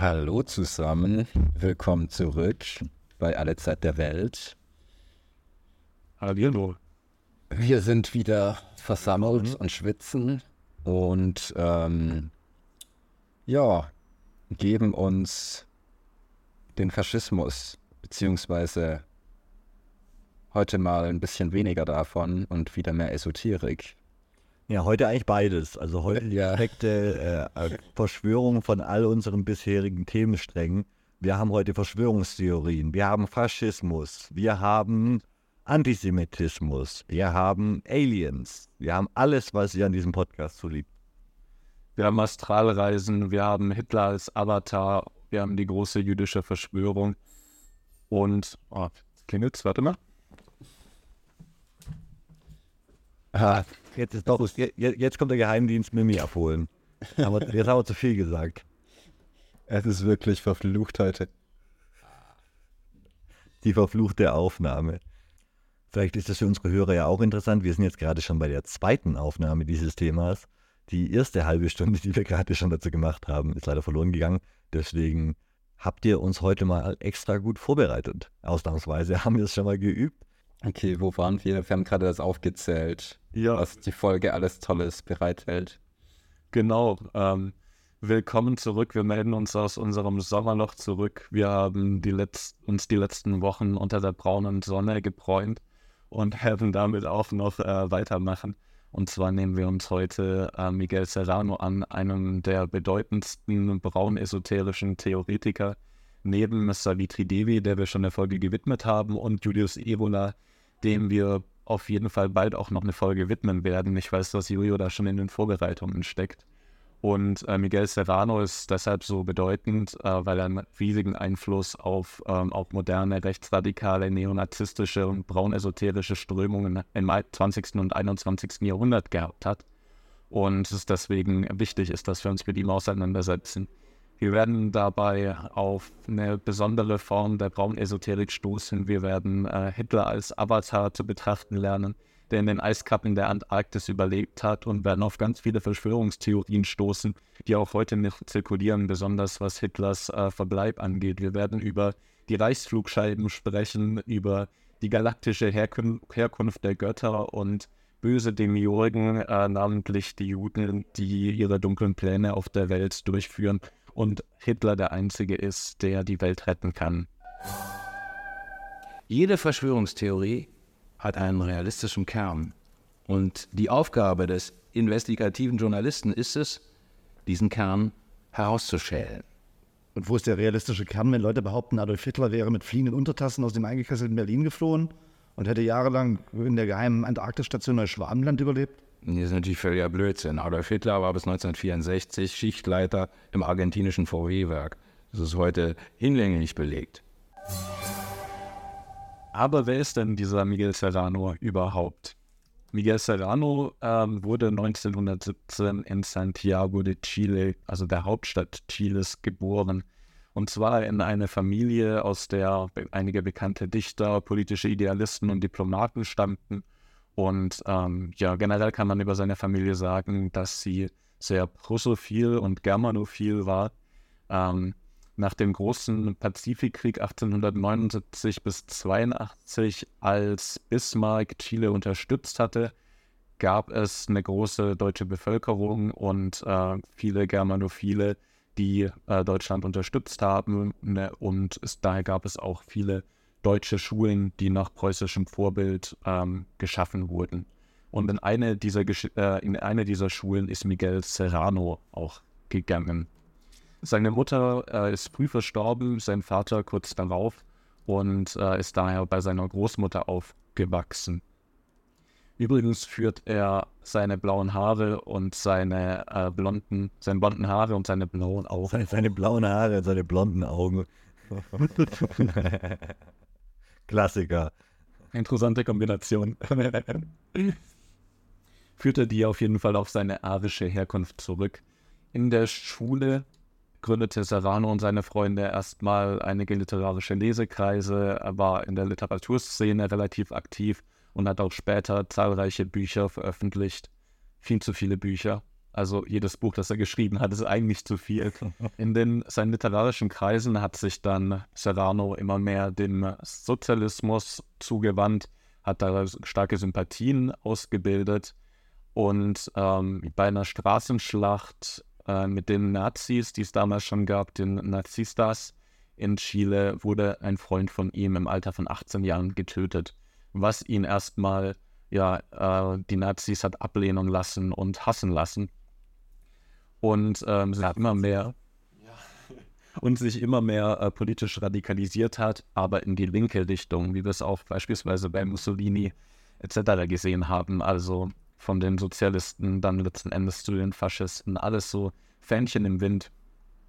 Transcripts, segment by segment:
Hallo zusammen, willkommen zurück bei Alle Zeit der Welt. Hallo. Wir sind wieder versammelt mhm. und schwitzen und ähm, ja, geben uns den Faschismus, beziehungsweise heute mal ein bisschen weniger davon und wieder mehr Esoterik. Ja, heute eigentlich beides. Also heute die ja. perfekte äh, Verschwörung von all unseren bisherigen Themensträngen. Wir haben heute Verschwörungstheorien, wir haben Faschismus, wir haben Antisemitismus, wir haben Aliens, wir haben alles, was ihr an diesem Podcast so liebt. Wir haben Astralreisen, wir haben Hitler als Avatar, wir haben die große jüdische Verschwörung und oh, klingelt's, warte mal. Jetzt, ist doch, jetzt, jetzt kommt der Geheimdienst Mimi abholen. Aber jetzt haben wir zu viel gesagt. Es ist wirklich verflucht heute. Die verfluchte Aufnahme. Vielleicht ist das für unsere Hörer ja auch interessant. Wir sind jetzt gerade schon bei der zweiten Aufnahme dieses Themas. Die erste halbe Stunde, die wir gerade schon dazu gemacht haben, ist leider verloren gegangen. Deswegen habt ihr uns heute mal extra gut vorbereitet. Ausnahmsweise haben wir es schon mal geübt. Okay, wo waren wir? Wir haben gerade das aufgezählt, ja. was die Folge alles Tolles bereithält. Genau. Ähm, willkommen zurück. Wir melden uns aus unserem Sommerloch zurück. Wir haben die uns die letzten Wochen unter der braunen Sonne gebräunt und werden damit auch noch äh, weitermachen. Und zwar nehmen wir uns heute äh, Miguel Serrano an, einem der bedeutendsten braun-esoterischen Theoretiker, neben Savitri Devi, der wir schon der Folge gewidmet haben, und Julius Evola, dem wir auf jeden Fall bald auch noch eine Folge widmen werden. Ich weiß, dass Julio da schon in den Vorbereitungen steckt. Und äh, Miguel Serrano ist deshalb so bedeutend, äh, weil er einen riesigen Einfluss auf ähm, auch moderne, rechtsradikale, neonazistische und braunesoterische Strömungen im 20. und 21. Jahrhundert gehabt hat. Und es deswegen wichtig ist, dass wir uns mit ihm auseinandersetzen. Wir werden dabei auf eine besondere Form der Braunesoterik stoßen. Wir werden äh, Hitler als Avatar zu betrachten lernen, der in den Eiskappen der Antarktis überlebt hat und werden auf ganz viele Verschwörungstheorien stoßen, die auch heute nicht zirkulieren, besonders was Hitlers äh, Verbleib angeht. Wir werden über die Reichsflugscheiben sprechen, über die galaktische Herkun Herkunft der Götter und böse Demiurgen, äh, namentlich die Juden, die ihre dunklen Pläne auf der Welt durchführen und Hitler der Einzige ist, der die Welt retten kann. Jede Verschwörungstheorie hat einen realistischen Kern. Und die Aufgabe des investigativen Journalisten ist es, diesen Kern herauszuschälen. Und wo ist der realistische Kern, wenn Leute behaupten, Adolf Hitler wäre mit fliehenden Untertassen aus dem eingekesselten Berlin geflohen und hätte jahrelang in der geheimen Antarktisstation Neuschwabenland überlebt? Das ist natürlich völliger Blödsinn. Adolf Hitler war bis 1964 Schichtleiter im argentinischen VW-Werk. Das ist heute hinlänglich belegt. Aber wer ist denn dieser Miguel Serrano überhaupt? Miguel Serrano ähm, wurde 1917 in Santiago de Chile, also der Hauptstadt Chiles, geboren. Und zwar in eine Familie, aus der einige bekannte Dichter, politische Idealisten und Diplomaten stammten und ähm, ja, generell kann man über seine Familie sagen, dass sie sehr russophil und germanophil war. Ähm, nach dem großen Pazifikkrieg 1879 bis 82, als Bismarck Chile unterstützt hatte, gab es eine große deutsche Bevölkerung und äh, viele Germanophile, die äh, Deutschland unterstützt haben. Ne, und es, daher gab es auch viele deutsche Schulen, die nach preußischem Vorbild ähm, geschaffen wurden. Und in eine, dieser, äh, in eine dieser Schulen ist Miguel Serrano auch gegangen. Seine Mutter äh, ist früh verstorben, sein Vater kurz darauf und äh, ist daher bei seiner Großmutter aufgewachsen. Übrigens führt er seine blauen Haare und seine äh, blonden, seine blonden Haare und seine blauen Augen. Seine, seine blauen Haare und seine blonden Augen. Klassiker. Interessante Kombination. Führte die auf jeden Fall auf seine arische Herkunft zurück. In der Schule gründete Serrano und seine Freunde erstmal einige literarische Lesekreise. Er war in der Literaturszene relativ aktiv und hat auch später zahlreiche Bücher veröffentlicht. Viel zu viele Bücher. Also jedes Buch, das er geschrieben hat, ist eigentlich zu viel. In den seinen literarischen Kreisen hat sich dann Serrano immer mehr dem Sozialismus zugewandt, hat da starke Sympathien ausgebildet und ähm, bei einer Straßenschlacht äh, mit den Nazis, die es damals schon gab, den Nazistas in Chile, wurde ein Freund von ihm im Alter von 18 Jahren getötet, was ihn erstmal ja, äh, die Nazis hat ablehnen lassen und hassen lassen. Und ähm, sich immer mehr und sich immer mehr äh, politisch radikalisiert hat, aber in die linke Richtung, wie wir es auch beispielsweise bei Mussolini etc. gesehen haben. Also von den Sozialisten dann letzten Endes zu den Faschisten. Alles so Fähnchen im Wind.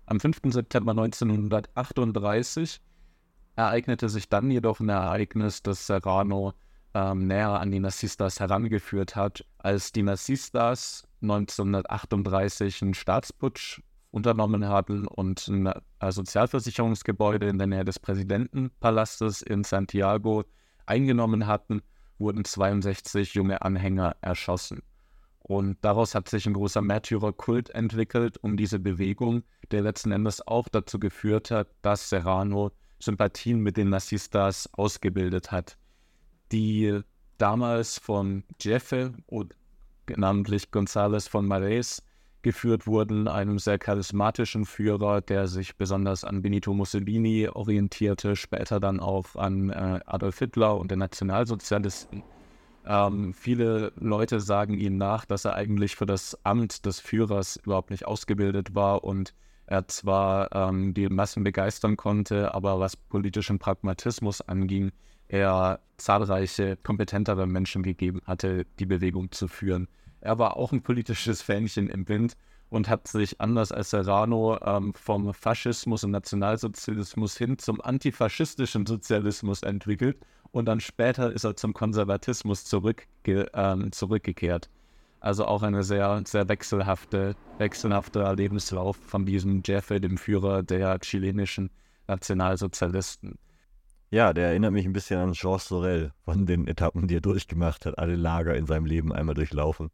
Am 5. September 1938 ereignete sich dann jedoch ein Ereignis, das Serrano ähm, näher an die Nazistas herangeführt hat, als die Nazistas 1938 einen Staatsputsch unternommen hatten und ein äh, Sozialversicherungsgebäude in der Nähe des Präsidentenpalastes in Santiago eingenommen hatten wurden 62 junge Anhänger erschossen. Und daraus hat sich ein großer Märtyrerkult entwickelt um diese Bewegung, der letzten Endes auch dazu geführt hat, dass Serrano Sympathien mit den Nazistas ausgebildet hat, die damals von Jeffe und namentlich González von Mares geführt wurden, einem sehr charismatischen Führer, der sich besonders an Benito Mussolini orientierte, später dann auch an äh, Adolf Hitler und den Nationalsozialisten. Ähm, viele Leute sagen ihm nach, dass er eigentlich für das Amt des Führers überhaupt nicht ausgebildet war und er zwar ähm, die Massen begeistern konnte, aber was politischen Pragmatismus anging, er zahlreiche kompetentere Menschen gegeben hatte, die Bewegung zu führen. Er war auch ein politisches Fähnchen im Wind und hat sich anders als Serrano ähm, vom Faschismus und Nationalsozialismus hin zum antifaschistischen Sozialismus entwickelt und dann später ist er zum Konservatismus zurückge ähm, zurückgekehrt. Also auch eine sehr, sehr wechselhafte, wechselhafter Lebenslauf von diesem Jeffe, dem Führer der chilenischen Nationalsozialisten. Ja, der erinnert mich ein bisschen an Jean Sorel von den Etappen, die er durchgemacht hat, alle Lager in seinem Leben einmal durchlaufen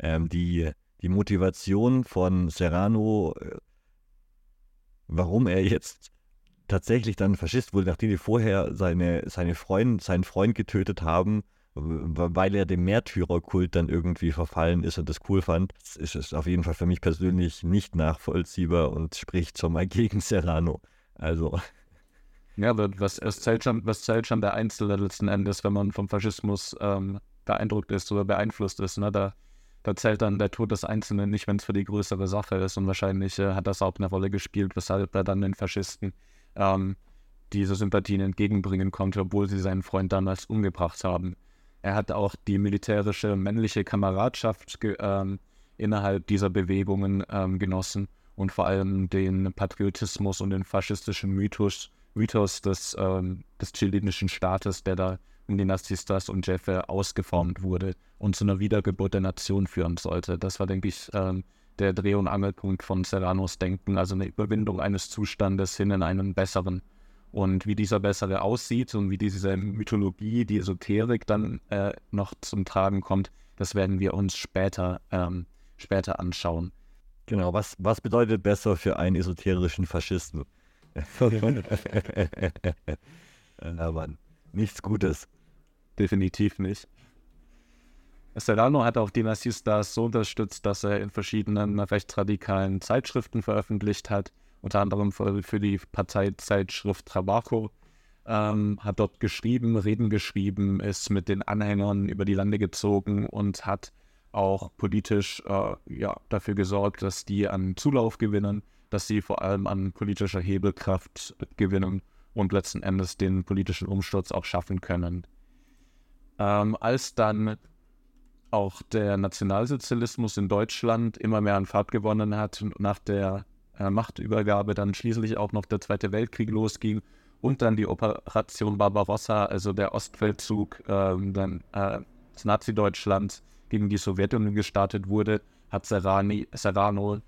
ähm, die, die Motivation von Serrano, äh, warum er jetzt tatsächlich dann Faschist wurde, nachdem die vorher seine, seine Freund, seinen Freund getötet haben, weil er dem Märtyrerkult dann irgendwie verfallen ist und das cool fand, ist es auf jeden Fall für mich persönlich nicht nachvollziehbar und spricht schon mal gegen Serrano. Also. Ja, was, was, zählt schon, was zählt schon der Einzelne letzten Endes, wenn man vom Faschismus ähm, beeindruckt ist oder beeinflusst ist. Ne? Da da zählt dann der Tod des Einzelnen nicht, wenn es für die größere Sache ist. Und wahrscheinlich äh, hat das auch eine Rolle gespielt, weshalb er dann den Faschisten ähm, diese Sympathien entgegenbringen konnte, obwohl sie seinen Freund damals umgebracht haben. Er hat auch die militärische männliche Kameradschaft ähm, innerhalb dieser Bewegungen ähm, genossen und vor allem den Patriotismus und den faschistischen Mythos, Mythos des, ähm, des chilenischen Staates, der da um die Nazistas und Jeffe ausgeformt wurde und zu einer Wiedergeburt der Nation führen sollte. Das war, denke ich, ähm, der Dreh- und Angelpunkt von Serranos Denken, also eine Überwindung eines Zustandes hin in einen besseren. Und wie dieser bessere aussieht und wie diese Mythologie, die Esoterik dann äh, noch zum Tragen kommt, das werden wir uns später, ähm, später anschauen. Genau, was, was bedeutet besser für einen esoterischen Faschisten? Aber nichts Gutes. Definitiv nicht. Serrano hat auch die Nazistas so unterstützt, dass er in verschiedenen rechtsradikalen Zeitschriften veröffentlicht hat, unter anderem für, für die Parteizeitschrift Trabajo. Ähm, hat dort geschrieben, Reden geschrieben, ist mit den Anhängern über die Lande gezogen und hat auch politisch äh, ja, dafür gesorgt, dass die an Zulauf gewinnen, dass sie vor allem an politischer Hebelkraft gewinnen und letzten Endes den politischen Umsturz auch schaffen können. Ähm, als dann auch der Nationalsozialismus in Deutschland immer mehr an Fahrt gewonnen hat und nach der äh, Machtübergabe dann schließlich auch noch der Zweite Weltkrieg losging und dann die Operation Barbarossa, also der Ostfeldzug ähm, dann äh, des Nazi-Deutschlands gegen die Sowjetunion gestartet wurde, hat Serrani, Serrano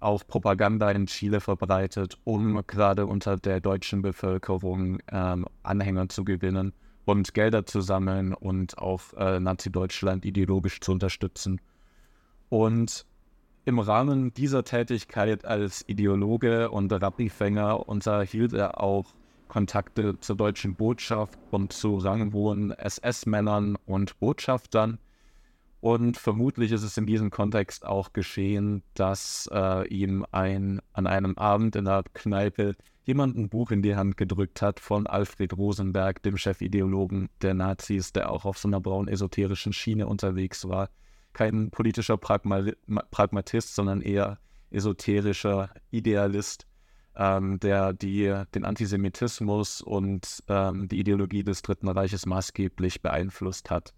auch Propaganda in Chile verbreitet, um gerade unter der deutschen Bevölkerung ähm, Anhänger zu gewinnen und Gelder zu sammeln und auch äh, Nazi-Deutschland ideologisch zu unterstützen. Und im Rahmen dieser Tätigkeit als Ideologe und Rabbifänger unterhielt er auch Kontakte zur deutschen Botschaft und zu ranghohen SS-Männern und Botschaftern. Und vermutlich ist es in diesem Kontext auch geschehen, dass äh, ihm ein, an einem Abend in der Kneipe jemand ein Buch in die Hand gedrückt hat von Alfred Rosenberg, dem Chefideologen der Nazis, der auch auf so einer braun-esoterischen Schiene unterwegs war. Kein politischer Pragma Pragmatist, sondern eher esoterischer Idealist, ähm, der die, den Antisemitismus und ähm, die Ideologie des Dritten Reiches maßgeblich beeinflusst hat.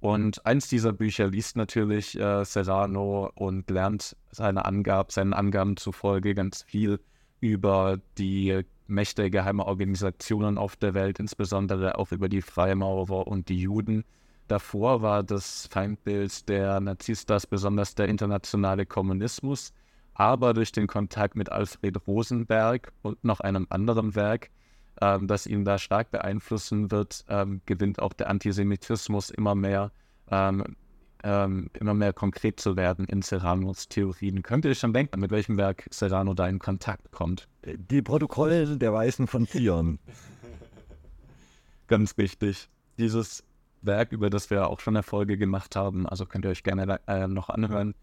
Und eins dieser Bücher liest natürlich äh, Serrano und lernt seine Angab, seinen Angaben zufolge ganz viel über die Mächte geheimer Organisationen auf der Welt, insbesondere auch über die Freimaurer und die Juden. Davor war das Feindbild der Nazistas besonders der internationale Kommunismus, aber durch den Kontakt mit Alfred Rosenberg und noch einem anderen Werk, ähm, das ihn da stark beeinflussen wird, ähm, gewinnt auch der Antisemitismus immer mehr ähm, ähm, immer mehr konkret zu werden in Serranos Theorien. Könnt ihr schon denken, mit welchem Werk Serrano da in Kontakt kommt? Die Protokolle der Weißen von Zion. Ganz wichtig. Dieses Werk, über das wir auch schon Erfolge gemacht haben, also könnt ihr euch gerne äh, noch anhören.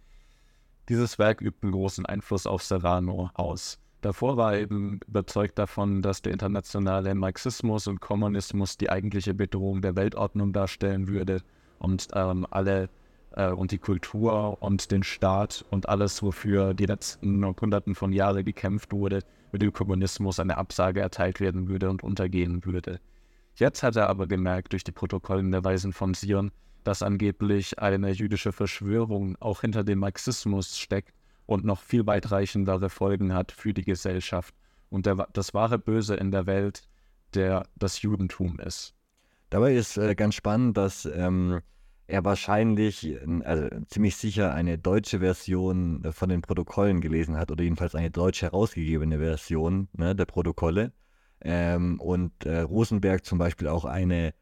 Dieses Werk übt einen großen Einfluss auf Serrano aus. Davor war er eben überzeugt davon, dass der internationale Marxismus und Kommunismus die eigentliche Bedrohung der Weltordnung darstellen würde und ähm, alle äh, und die Kultur und den Staat und alles, wofür die letzten Hunderten von Jahren gekämpft wurde, mit dem Kommunismus eine Absage erteilt werden würde und untergehen würde. Jetzt hat er aber gemerkt durch die Protokollen der Weisen von Sion, dass angeblich eine jüdische Verschwörung auch hinter dem Marxismus steckt und noch viel weitreichendere Folgen hat für die Gesellschaft und der, das wahre Böse in der Welt, der das Judentum ist. Dabei ist äh, ganz spannend, dass ähm, er wahrscheinlich, also ziemlich sicher eine deutsche Version äh, von den Protokollen gelesen hat oder jedenfalls eine deutsch herausgegebene Version ne, der Protokolle. Ähm, und äh, Rosenberg zum Beispiel auch eine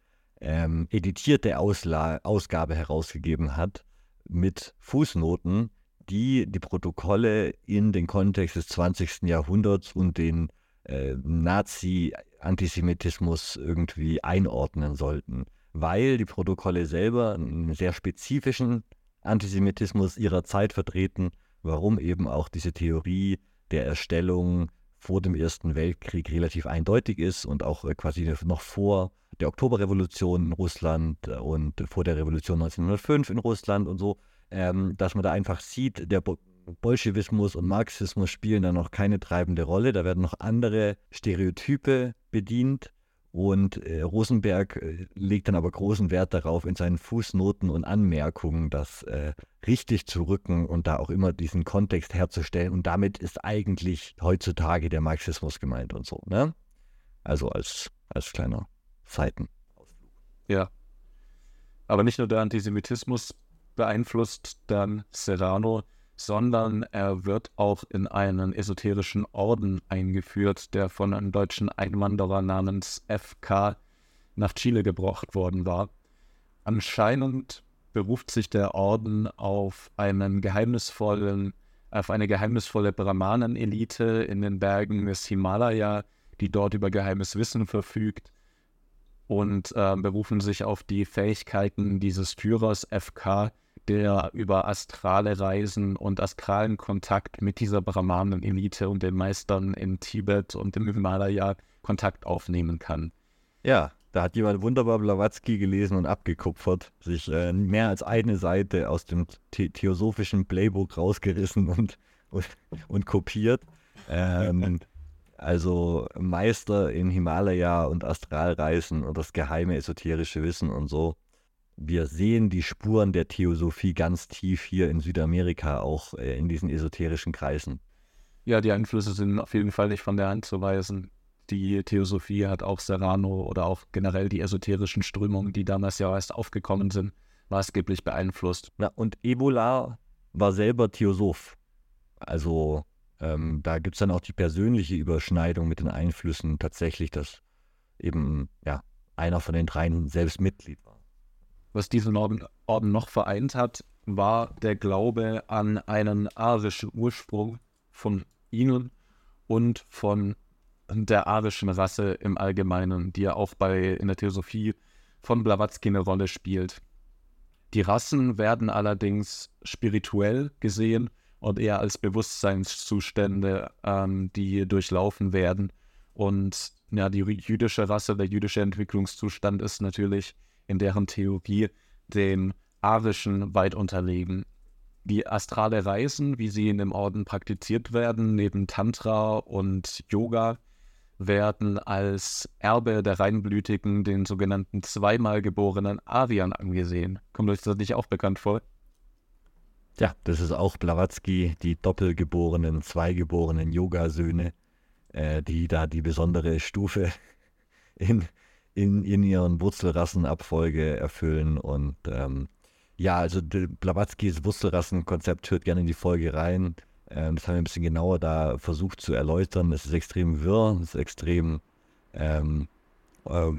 ähm, editierte Ausla Ausgabe herausgegeben hat mit Fußnoten, die die Protokolle in den Kontext des 20. Jahrhunderts und den äh, Nazi-Antisemitismus irgendwie einordnen sollten weil die Protokolle selber einen sehr spezifischen Antisemitismus ihrer Zeit vertreten, warum eben auch diese Theorie der Erstellung vor dem Ersten Weltkrieg relativ eindeutig ist und auch äh, quasi noch vor der Oktoberrevolution in Russland und vor der Revolution 1905 in Russland und so, ähm, dass man da einfach sieht, der Bolschewismus und Marxismus spielen da noch keine treibende Rolle, da werden noch andere Stereotype bedient und äh, Rosenberg äh, legt dann aber großen Wert darauf, in seinen Fußnoten und Anmerkungen das äh, richtig zu rücken und da auch immer diesen Kontext herzustellen. Und damit ist eigentlich heutzutage der Marxismus gemeint und so. Ne? Also als, als kleiner Seitenausflug. Ja. Aber nicht nur der Antisemitismus beeinflusst dann Serrano, sondern er wird auch in einen esoterischen Orden eingeführt, der von einem deutschen Einwanderer namens FK nach Chile gebracht worden war. Anscheinend beruft sich der Orden auf einen geheimnisvollen, auf eine geheimnisvolle Brahmanen-Elite in den Bergen des Himalaya, die dort über geheimes Wissen verfügt und äh, berufen sich auf die Fähigkeiten dieses Führers FK, der über astrale Reisen und astralen Kontakt mit dieser Brahmanen-Elite und den Meistern in Tibet und im Himalaya Kontakt aufnehmen kann. Ja, da hat jemand wunderbar Blavatsky gelesen und abgekupfert, sich äh, mehr als eine Seite aus dem The theosophischen Playbook rausgerissen und, und, und kopiert. Ähm, also Meister in Himalaya und Astralreisen und das geheime esoterische Wissen und so wir sehen die Spuren der Theosophie ganz tief hier in Südamerika, auch äh, in diesen esoterischen Kreisen. Ja, die Einflüsse sind auf jeden Fall nicht von der Hand zu weisen. Die Theosophie hat auch Serrano oder auch generell die esoterischen Strömungen, die damals ja erst aufgekommen sind, maßgeblich beeinflusst. Na, und Ebola war selber Theosoph. Also ähm, da gibt es dann auch die persönliche Überschneidung mit den Einflüssen tatsächlich, dass eben ja einer von den dreien selbst Mitglied war was diesen Orden, Orden noch vereint hat, war der Glaube an einen arischen Ursprung von ihnen und von der arischen Rasse im Allgemeinen, die ja auch bei in der Theosophie von Blavatsky eine Rolle spielt. Die Rassen werden allerdings spirituell gesehen und eher als Bewusstseinszustände, ähm, die durchlaufen werden. Und ja, die jüdische Rasse, der jüdische Entwicklungszustand ist natürlich in deren Theorie dem arischen weit unterlegen. Die astrale Reisen, wie sie in dem Orden praktiziert werden, neben Tantra und Yoga, werden als Erbe der Reinblütigen, den sogenannten zweimal geborenen Ariern angesehen. Kommt euch das nicht auch bekannt vor? Ja, das ist auch Blavatsky, die doppelgeborenen, zweigeborenen Yoga-Söhne, äh, die da die besondere Stufe in, in, in ihren Wurzelrassenabfolge erfüllen. Und ähm, ja, also Blavatskys Wurzelrassenkonzept hört gerne in die Folge rein. Ähm, das haben wir ein bisschen genauer da versucht zu erläutern. Es ist extrem wirr, es ist extrem ähm, äh,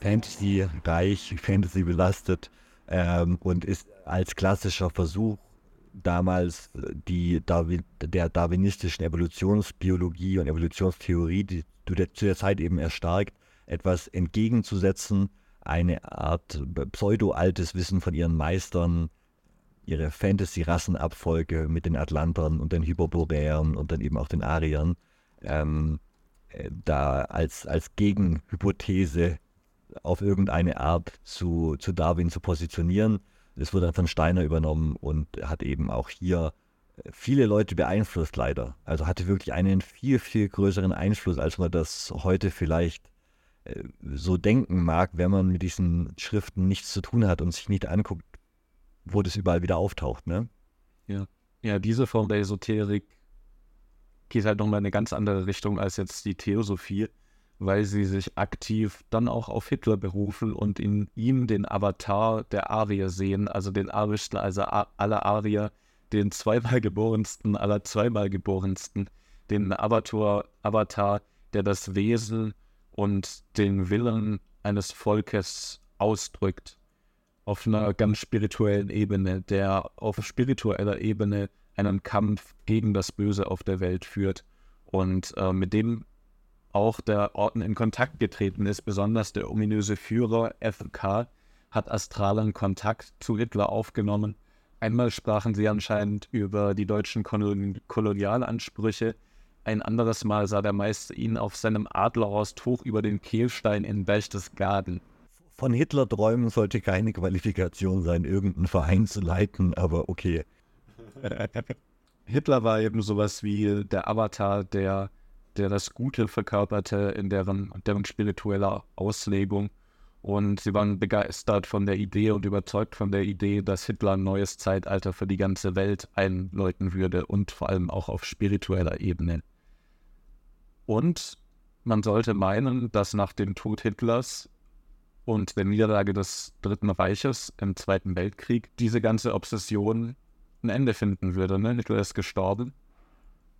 Fantasy-reich, Fantasy belastet ähm, und ist als klassischer Versuch damals die Darwin, der darwinistischen Evolutionsbiologie und Evolutionstheorie, die zu der Zeit eben erstarkt, etwas entgegenzusetzen, eine Art pseudo-altes Wissen von ihren Meistern, ihre Fantasy-Rassenabfolge mit den Atlantern und den Hyperboreern und dann eben auch den Ariern, ähm, äh, da als, als Gegenhypothese auf irgendeine Art zu, zu Darwin zu positionieren. Das wurde dann von Steiner übernommen und hat eben auch hier äh, viele Leute beeinflusst, leider. Also hatte wirklich einen viel, viel größeren Einfluss, als man das heute vielleicht so denken mag, wenn man mit diesen Schriften nichts zu tun hat und sich nicht anguckt, wo das überall wieder auftaucht, ne? Ja. Ja, diese Form der Esoterik geht halt nochmal in eine ganz andere Richtung als jetzt die Theosophie, weil sie sich aktiv dann auch auf Hitler berufen und in ihm den Avatar der Arier sehen, also den arischsten, also aller Arier, den zweimal geborensten aller zweimal geborensten, den Avatar, Avatar, der das Wesen und den Willen eines Volkes ausdrückt auf einer ganz spirituellen Ebene, der auf spiritueller Ebene einen Kampf gegen das Böse auf der Welt führt und äh, mit dem auch der Orden in Kontakt getreten ist. Besonders der ominöse Führer FK hat astralen Kontakt zu Hitler aufgenommen. Einmal sprachen sie anscheinend über die deutschen Kolon Kolonialansprüche, ein anderes Mal sah der Meister ihn auf seinem Adlerhorst hoch über den Kehlstein in Berchtesgaden von Hitler träumen sollte keine Qualifikation sein, irgendeinen Verein zu leiten, aber okay. Hitler war eben sowas wie der Avatar, der, der das Gute verkörperte in deren, deren spiritueller Auslegung. Und sie waren begeistert von der Idee und überzeugt von der Idee, dass Hitler ein neues Zeitalter für die ganze Welt einläuten würde und vor allem auch auf spiritueller Ebene. Und man sollte meinen, dass nach dem Tod Hitlers und der Niederlage des Dritten Reiches im Zweiten Weltkrieg diese ganze Obsession ein Ende finden würde. Ne? Hitler ist gestorben.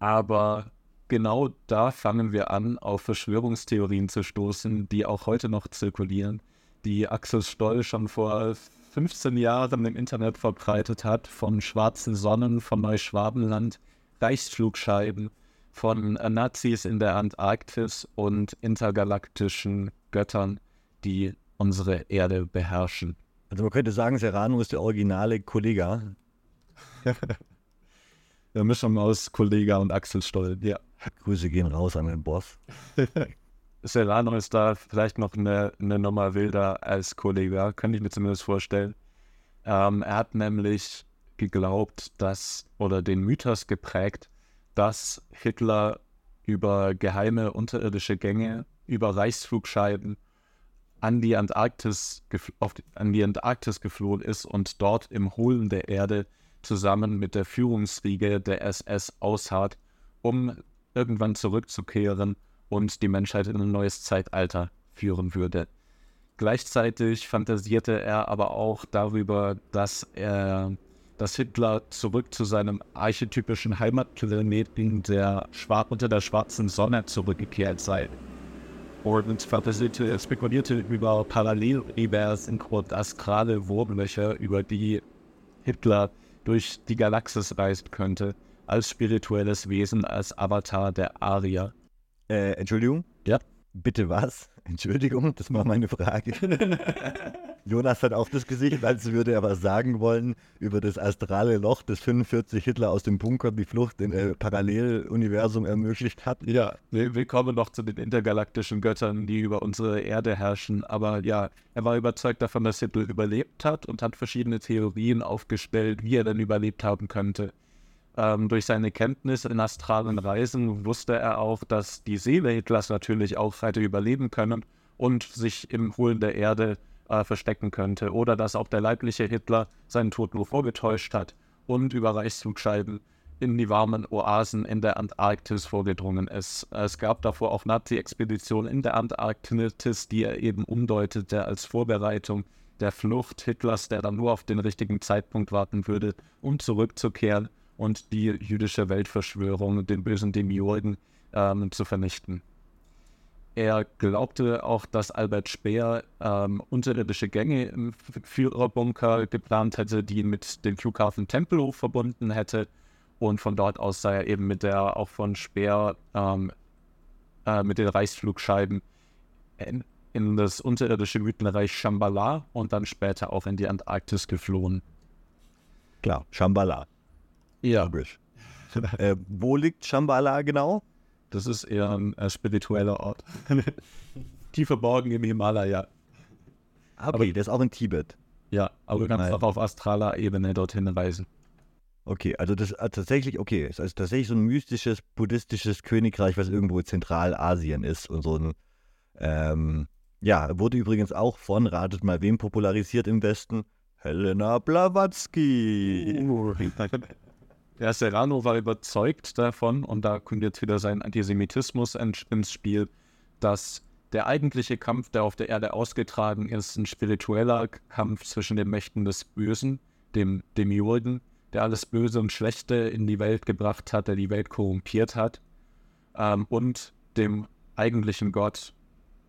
Aber genau da fangen wir an, auf Verschwörungstheorien zu stoßen, die auch heute noch zirkulieren, die Axel Stoll schon vor 15 Jahren im Internet verbreitet hat, von schwarzen Sonnen, von Neuschwabenland, Reichsflugscheiben, von Nazis in der Antarktis und intergalaktischen Göttern, die unsere Erde beherrschen. Also man könnte sagen, Serrano ist der originale Kollega. Der Mischung aus Kollega und Axel Stoll, ja. Grüße gehen raus an den Boss. Serrano ist da vielleicht noch eine, eine Nummer wilder als Kollega, könnte ich mir zumindest vorstellen. Ähm, er hat nämlich geglaubt, dass, oder den Mythos geprägt, dass Hitler über geheime unterirdische Gänge, über Reichsflugscheiben an die Antarktis, die, an die Antarktis geflohen ist und dort im Hohlen der Erde zusammen mit der Führungsriege der SS ausharrt, um irgendwann zurückzukehren und die Menschheit in ein neues Zeitalter führen würde. Gleichzeitig fantasierte er aber auch darüber, dass er, dass Hitler zurück zu seinem archetypischen Heimatplaneten der unter der schwarzen Sonne zurückgekehrt sei und fantasierte, spekulierte über Paralleluniversen und astrale Wurmlöcher, über die Hitler durch die Galaxis reisen könnte, als spirituelles Wesen, als Avatar der Arier. Äh, Entschuldigung? Ja. Bitte was? Entschuldigung, das war meine Frage. Jonas hat auch das Gesicht, als würde er was sagen wollen über das astrale Loch, das 45 Hitler aus dem Bunker die Flucht in äh, Paralleluniversum ermöglicht hat. Ja, willkommen noch zu den intergalaktischen Göttern, die über unsere Erde herrschen. Aber ja, er war überzeugt davon, dass Hitler überlebt hat und hat verschiedene Theorien aufgestellt, wie er denn überlebt haben könnte. Ähm, durch seine Kenntnis in astralen Reisen wusste er auch, dass die Seele Hitlers natürlich auch hätte überleben können und sich im Hohlen der Erde äh, verstecken könnte. Oder dass auch der leibliche Hitler seinen Tod nur vorgetäuscht hat und über Reichsflugscheiben in die warmen Oasen in der Antarktis vorgedrungen ist. Es gab davor auch Nazi-Expeditionen in der Antarktis, die er eben umdeutete als Vorbereitung der Flucht Hitlers, der dann nur auf den richtigen Zeitpunkt warten würde, um zurückzukehren und die jüdische Weltverschwörung, den bösen Demiurgen, ähm, zu vernichten. Er glaubte auch, dass Albert Speer ähm, unterirdische Gänge im Führerbunker geplant hätte, die ihn mit dem Flughafen Tempelhof verbunden hätte. Und von dort aus sei er eben mit der auch von Speer ähm, äh, mit den Reichsflugscheiben in, in, das unterirdische Mythenreich Shambhala und dann später auch in die Antarktis geflohen. Klar, Shambhala. Ja. äh, wo liegt Shambhala genau? Das ist eher ein äh, spiritueller Ort. Tief verborgen im Himalaya. Okay, aber, das ist auch in Tibet. Ja, aber du kannst auch auf astraler Ebene dorthin reisen. Okay, also das ist tatsächlich, okay, es ist tatsächlich so ein mystisches, buddhistisches Königreich, was irgendwo in Zentralasien ist und so ein, ähm, ja, wurde übrigens auch von, ratet mal, wem popularisiert im Westen? Helena Blavatsky. Der Serrano war überzeugt davon, und da kommt jetzt wieder sein Antisemitismus ins Spiel, dass der eigentliche Kampf, der auf der Erde ausgetragen ist, ein spiritueller Kampf zwischen den Mächten des Bösen, dem Demiurgen, der alles Böse und Schlechte in die Welt gebracht hat, der die Welt korrumpiert hat, ähm, und dem eigentlichen Gott,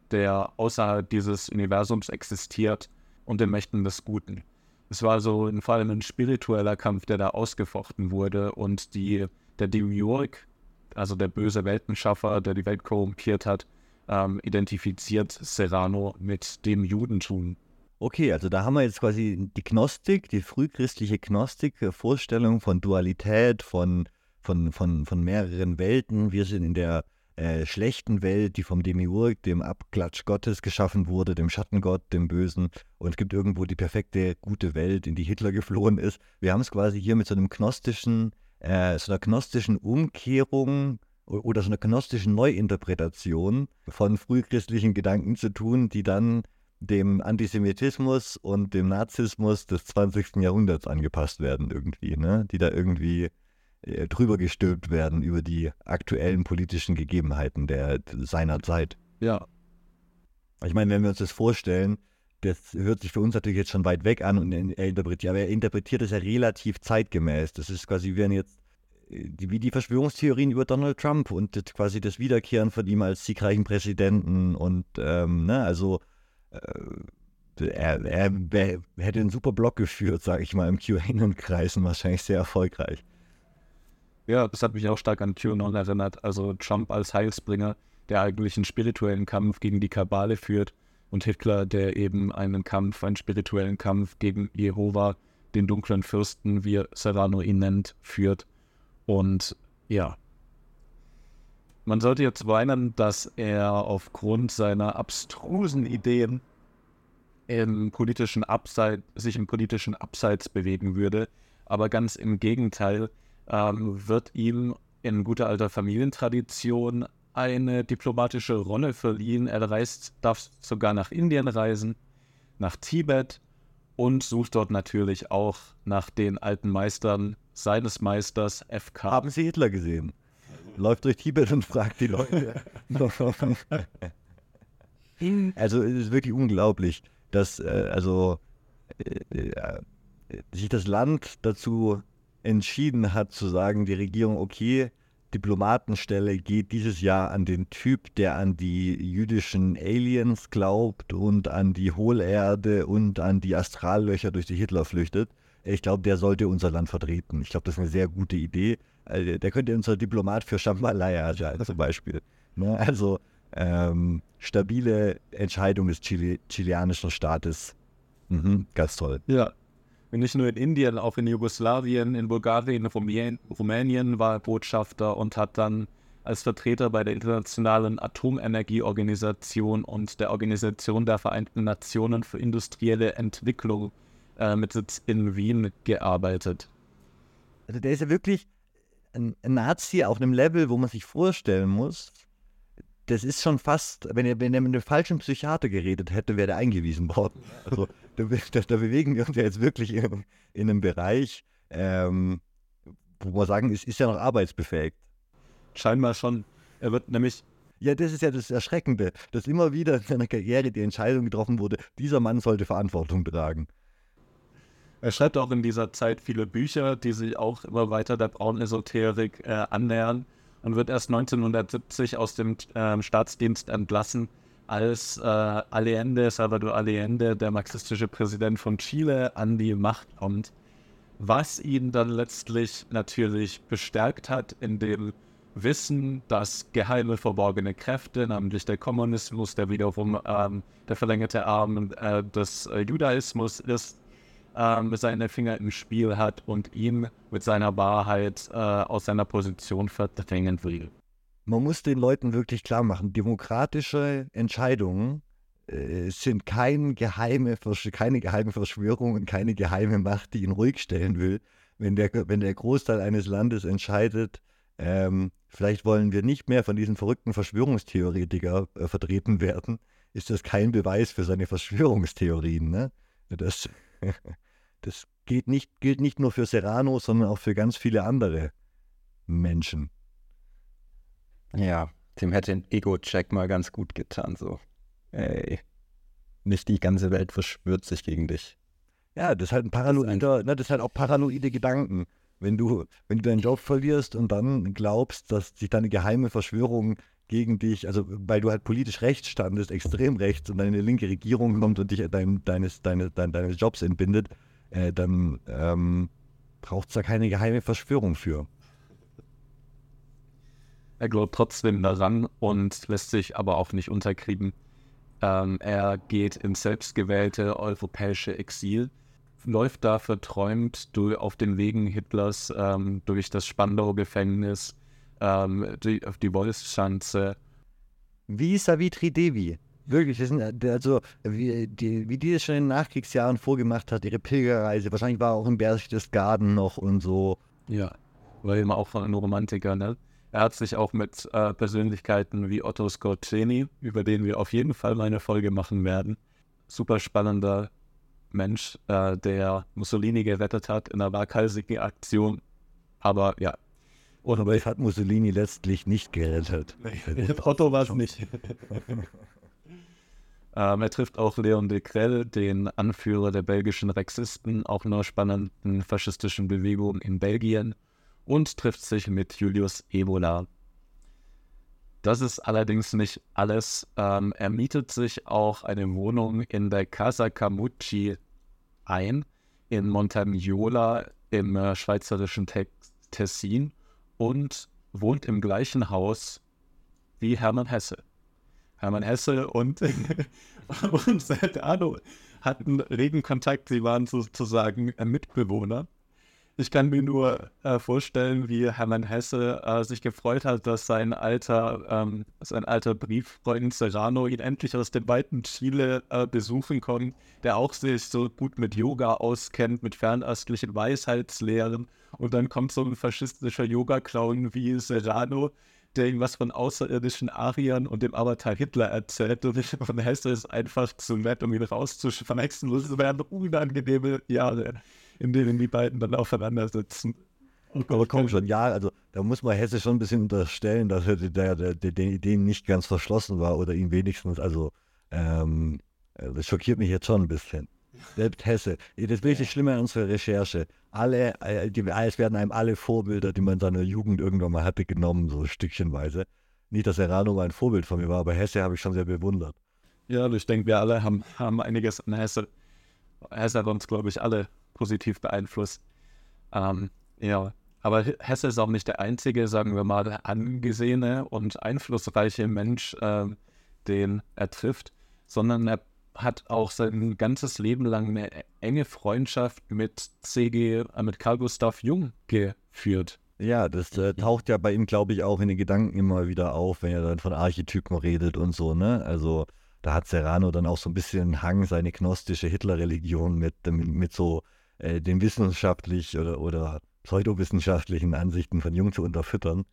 der außerhalb dieses Universums existiert, und den Mächten des Guten. Es war so vor allem ein spiritueller Kampf, der da ausgefochten wurde und die, der Demiurg, also der böse Weltenschaffer, der die Welt korrumpiert hat, ähm, identifiziert Serrano mit dem Judentum. Okay, also da haben wir jetzt quasi die Gnostik, die frühchristliche Gnostik, äh, Vorstellung von Dualität, von, von, von, von mehreren Welten. Wir sind in der äh, schlechten Welt, die vom Demiurg, dem Abklatsch Gottes geschaffen wurde, dem Schattengott, dem Bösen. Und es gibt irgendwo die perfekte, gute Welt, in die Hitler geflohen ist. Wir haben es quasi hier mit so einem gnostischen, äh, so einer gnostischen Umkehrung oder so einer gnostischen Neuinterpretation von frühchristlichen Gedanken zu tun, die dann dem Antisemitismus und dem Nazismus des 20. Jahrhunderts angepasst werden irgendwie, ne? Die da irgendwie äh, drüber gestülpt werden über die aktuellen politischen Gegebenheiten der seiner Zeit. Ja. Ich meine, wenn wir uns das vorstellen, das hört sich für uns natürlich jetzt schon weit weg an und er interpretiert, aber er interpretiert es ja relativ zeitgemäß. Das ist quasi, wie jetzt äh, wie die Verschwörungstheorien über Donald Trump und das, quasi das Wiederkehren von ihm als siegreichen Präsidenten und ähm, ne, also äh, er, er, er, hätte einen super Blog geführt, sage ich mal, im QAnon-Kreisen, wahrscheinlich sehr erfolgreich. Ja, das hat mich auch stark an QAnon erinnert. Also Trump als Heilsbringer, der eigentlich einen spirituellen Kampf gegen die Kabale führt und Hitler, der eben einen Kampf, einen spirituellen Kampf gegen Jehova, den dunklen Fürsten, wie Serrano ihn nennt, führt. Und ja, man sollte jetzt weinen, dass er aufgrund seiner abstrusen Ideen im politischen Abseits, sich im politischen Abseits bewegen würde. Aber ganz im Gegenteil, ähm, wird ihm in guter alter Familientradition eine diplomatische Rolle verliehen. Er reist, darf sogar nach Indien reisen, nach Tibet und sucht dort natürlich auch nach den alten Meistern seines Meisters FK. Haben Sie Hitler gesehen? Läuft durch Tibet und fragt die Leute. also es ist wirklich unglaublich, dass äh, also äh, äh, sich das Land dazu entschieden hat zu sagen, die Regierung, okay, Diplomatenstelle geht dieses Jahr an den Typ, der an die jüdischen Aliens glaubt und an die Hohlerde und an die Astrallöcher, durch die Hitler flüchtet. Ich glaube, der sollte unser Land vertreten. Ich glaube, das ist eine sehr gute Idee. Also, der könnte unser Diplomat für Jambalaya sein, zum Beispiel. Ne? Also ähm, stabile Entscheidung des Chile chileanischen Staates. Mhm, ganz toll. Ja. Nicht nur in Indien, auch in Jugoslawien, in Bulgarien, in Rumänien war er Botschafter und hat dann als Vertreter bei der Internationalen Atomenergieorganisation und der Organisation der Vereinten Nationen für industrielle Entwicklung äh, mit Sitz in Wien gearbeitet. Also der ist ja wirklich ein, ein Nazi auf einem Level, wo man sich vorstellen muss, das ist schon fast, wenn er, wenn er mit einem falschen Psychiater geredet hätte, wäre er eingewiesen worden. Also da, da, da, bewegen wir uns ja jetzt wirklich in, in einem Bereich, ähm, wo wir sagen, es ist ja noch arbeitsbefähigt. Scheinbar schon. Er wird nämlich. Ja, das ist ja das Erschreckende, dass immer wieder in seiner Karriere die Entscheidung getroffen wurde, dieser Mann sollte Verantwortung tragen. Er schreibt auch in dieser Zeit viele Bücher, die sich auch immer weiter der Braunesoterik äh, annähern und wird erst 1970 aus dem äh, Staatsdienst entlassen, als äh, Allende, Salvador Allende, der marxistische Präsident von Chile, an die Macht kommt. Was ihn dann letztlich natürlich bestärkt hat in dem Wissen, dass geheime verborgene Kräfte, namentlich der Kommunismus, der wiederum ähm, der verlängerte Arm äh, des äh, Judaismus ist, ähm, seine Finger im Spiel hat und ihn mit seiner Wahrheit äh, aus seiner Position verdrängen will. Man muss den Leuten wirklich klar machen, demokratische Entscheidungen äh, sind kein geheime, keine geheime Verschwörung und keine geheime Macht, die ihn ruhig stellen will. Wenn der, wenn der Großteil eines Landes entscheidet, ähm, vielleicht wollen wir nicht mehr von diesen verrückten Verschwörungstheoretiker äh, vertreten werden, ist das kein Beweis für seine Verschwörungstheorien. Ne? Das, das geht nicht, gilt nicht nur für Serrano, sondern auch für ganz viele andere Menschen. Ja, dem hätte ein Ego-Check mal ganz gut getan. So, ey, nicht die ganze Welt verschwört sich gegen dich. Ja, das ist halt ein paranoider, ne, das ist halt auch paranoide Gedanken. Wenn du, wenn du deinen Job verlierst und dann glaubst, dass sich deine geheime Verschwörung gegen dich, also weil du halt politisch rechts standest, extrem rechts und eine linke Regierung kommt und dich dein, deines, deine, deine, deines Jobs entbindet, äh, dann ähm, braucht es da keine geheime Verschwörung für. Er glaubt trotzdem daran und lässt sich aber auch nicht unterkriegen. Ähm, er geht ins selbstgewählte europäische Exil, läuft da verträumt durch, auf den Wegen Hitlers ähm, durch das Spandau-Gefängnis, ähm, die, auf die Wolfschanze. Wie Savitri Devi. Wirklich, das sind, also wie die, wie die es schon in den Nachkriegsjahren vorgemacht hat, ihre Pilgerreise. Wahrscheinlich war auch im Berchtesgaden noch und so. Ja, war immer auch ein Romantiker, ne? Er hat sich auch mit äh, Persönlichkeiten wie Otto Scorceni, über den wir auf jeden Fall mal eine Folge machen werden. Super spannender Mensch, äh, der Mussolini gerettet hat in einer waghalsigen Aktion. Aber ja. Und aber es hat Mussolini letztlich nicht gerettet. Nee, Otto war es nicht. Ähm, er trifft auch Leon de Krell, den Anführer der belgischen Rexisten, auch einer spannenden faschistischen Bewegung in Belgien, und trifft sich mit Julius Ebola. Das ist allerdings nicht alles. Ähm, er mietet sich auch eine Wohnung in der Casa Camucci ein, in Montagnola im äh, schweizerischen Tessin und wohnt im gleichen Haus wie Hermann Hesse. Hermann Hesse und, und Sertano hatten regen Kontakt. Sie waren sozusagen Mitbewohner. Ich kann mir nur äh, vorstellen, wie Hermann Hesse äh, sich gefreut hat, dass sein alter, ähm, sein alter Brieffreund Serrano ihn endlich aus dem weiten Chile äh, besuchen konnte, der auch sich so gut mit Yoga auskennt, mit fernöstlichen Weisheitslehren. Und dann kommt so ein faschistischer Yoga-Clown wie Serrano, der ihm was von außerirdischen Ariern und dem Avatar Hitler erzählt und von Hesse ist einfach zu nett, um ihn rauszuschmeißen. Das werden unangenehme Jahre, in denen die beiden dann aufeinander sitzen. Aber komm schon, ja, also da muss man Hesse schon ein bisschen unterstellen, dass er der, der, den Ideen nicht ganz verschlossen war oder ihn wenigstens, also ähm, das schockiert mich jetzt schon ein bisschen. Selbst Hesse. Das wirklich Schlimme an unserer Recherche. Alle, äh, die, es werden einem alle Vorbilder, die man in seiner Jugend irgendwann mal hatte, genommen, so stückchenweise. Nicht, dass Serrano mal ein Vorbild von mir war, aber Hesse habe ich schon sehr bewundert. Ja, ich denke, wir alle haben, haben einiges an Hesse. Hesse hat uns, glaube ich, alle positiv beeinflusst. Ähm, ja, aber Hesse ist auch nicht der einzige, sagen wir mal, angesehene und einflussreiche Mensch, äh, den er trifft, sondern er hat auch sein ganzes Leben lang eine enge Freundschaft mit CG, äh, mit Carl Gustav Jung geführt. Ja, das äh, taucht ja bei ihm, glaube ich, auch in den Gedanken immer wieder auf, wenn er dann von Archetypen redet und so, ne? Also da hat Serrano dann auch so ein bisschen Hang, seine gnostische Hitlerreligion mit, mit, mit so äh, den wissenschaftlich oder, oder pseudowissenschaftlichen Ansichten von Jung zu unterfüttern.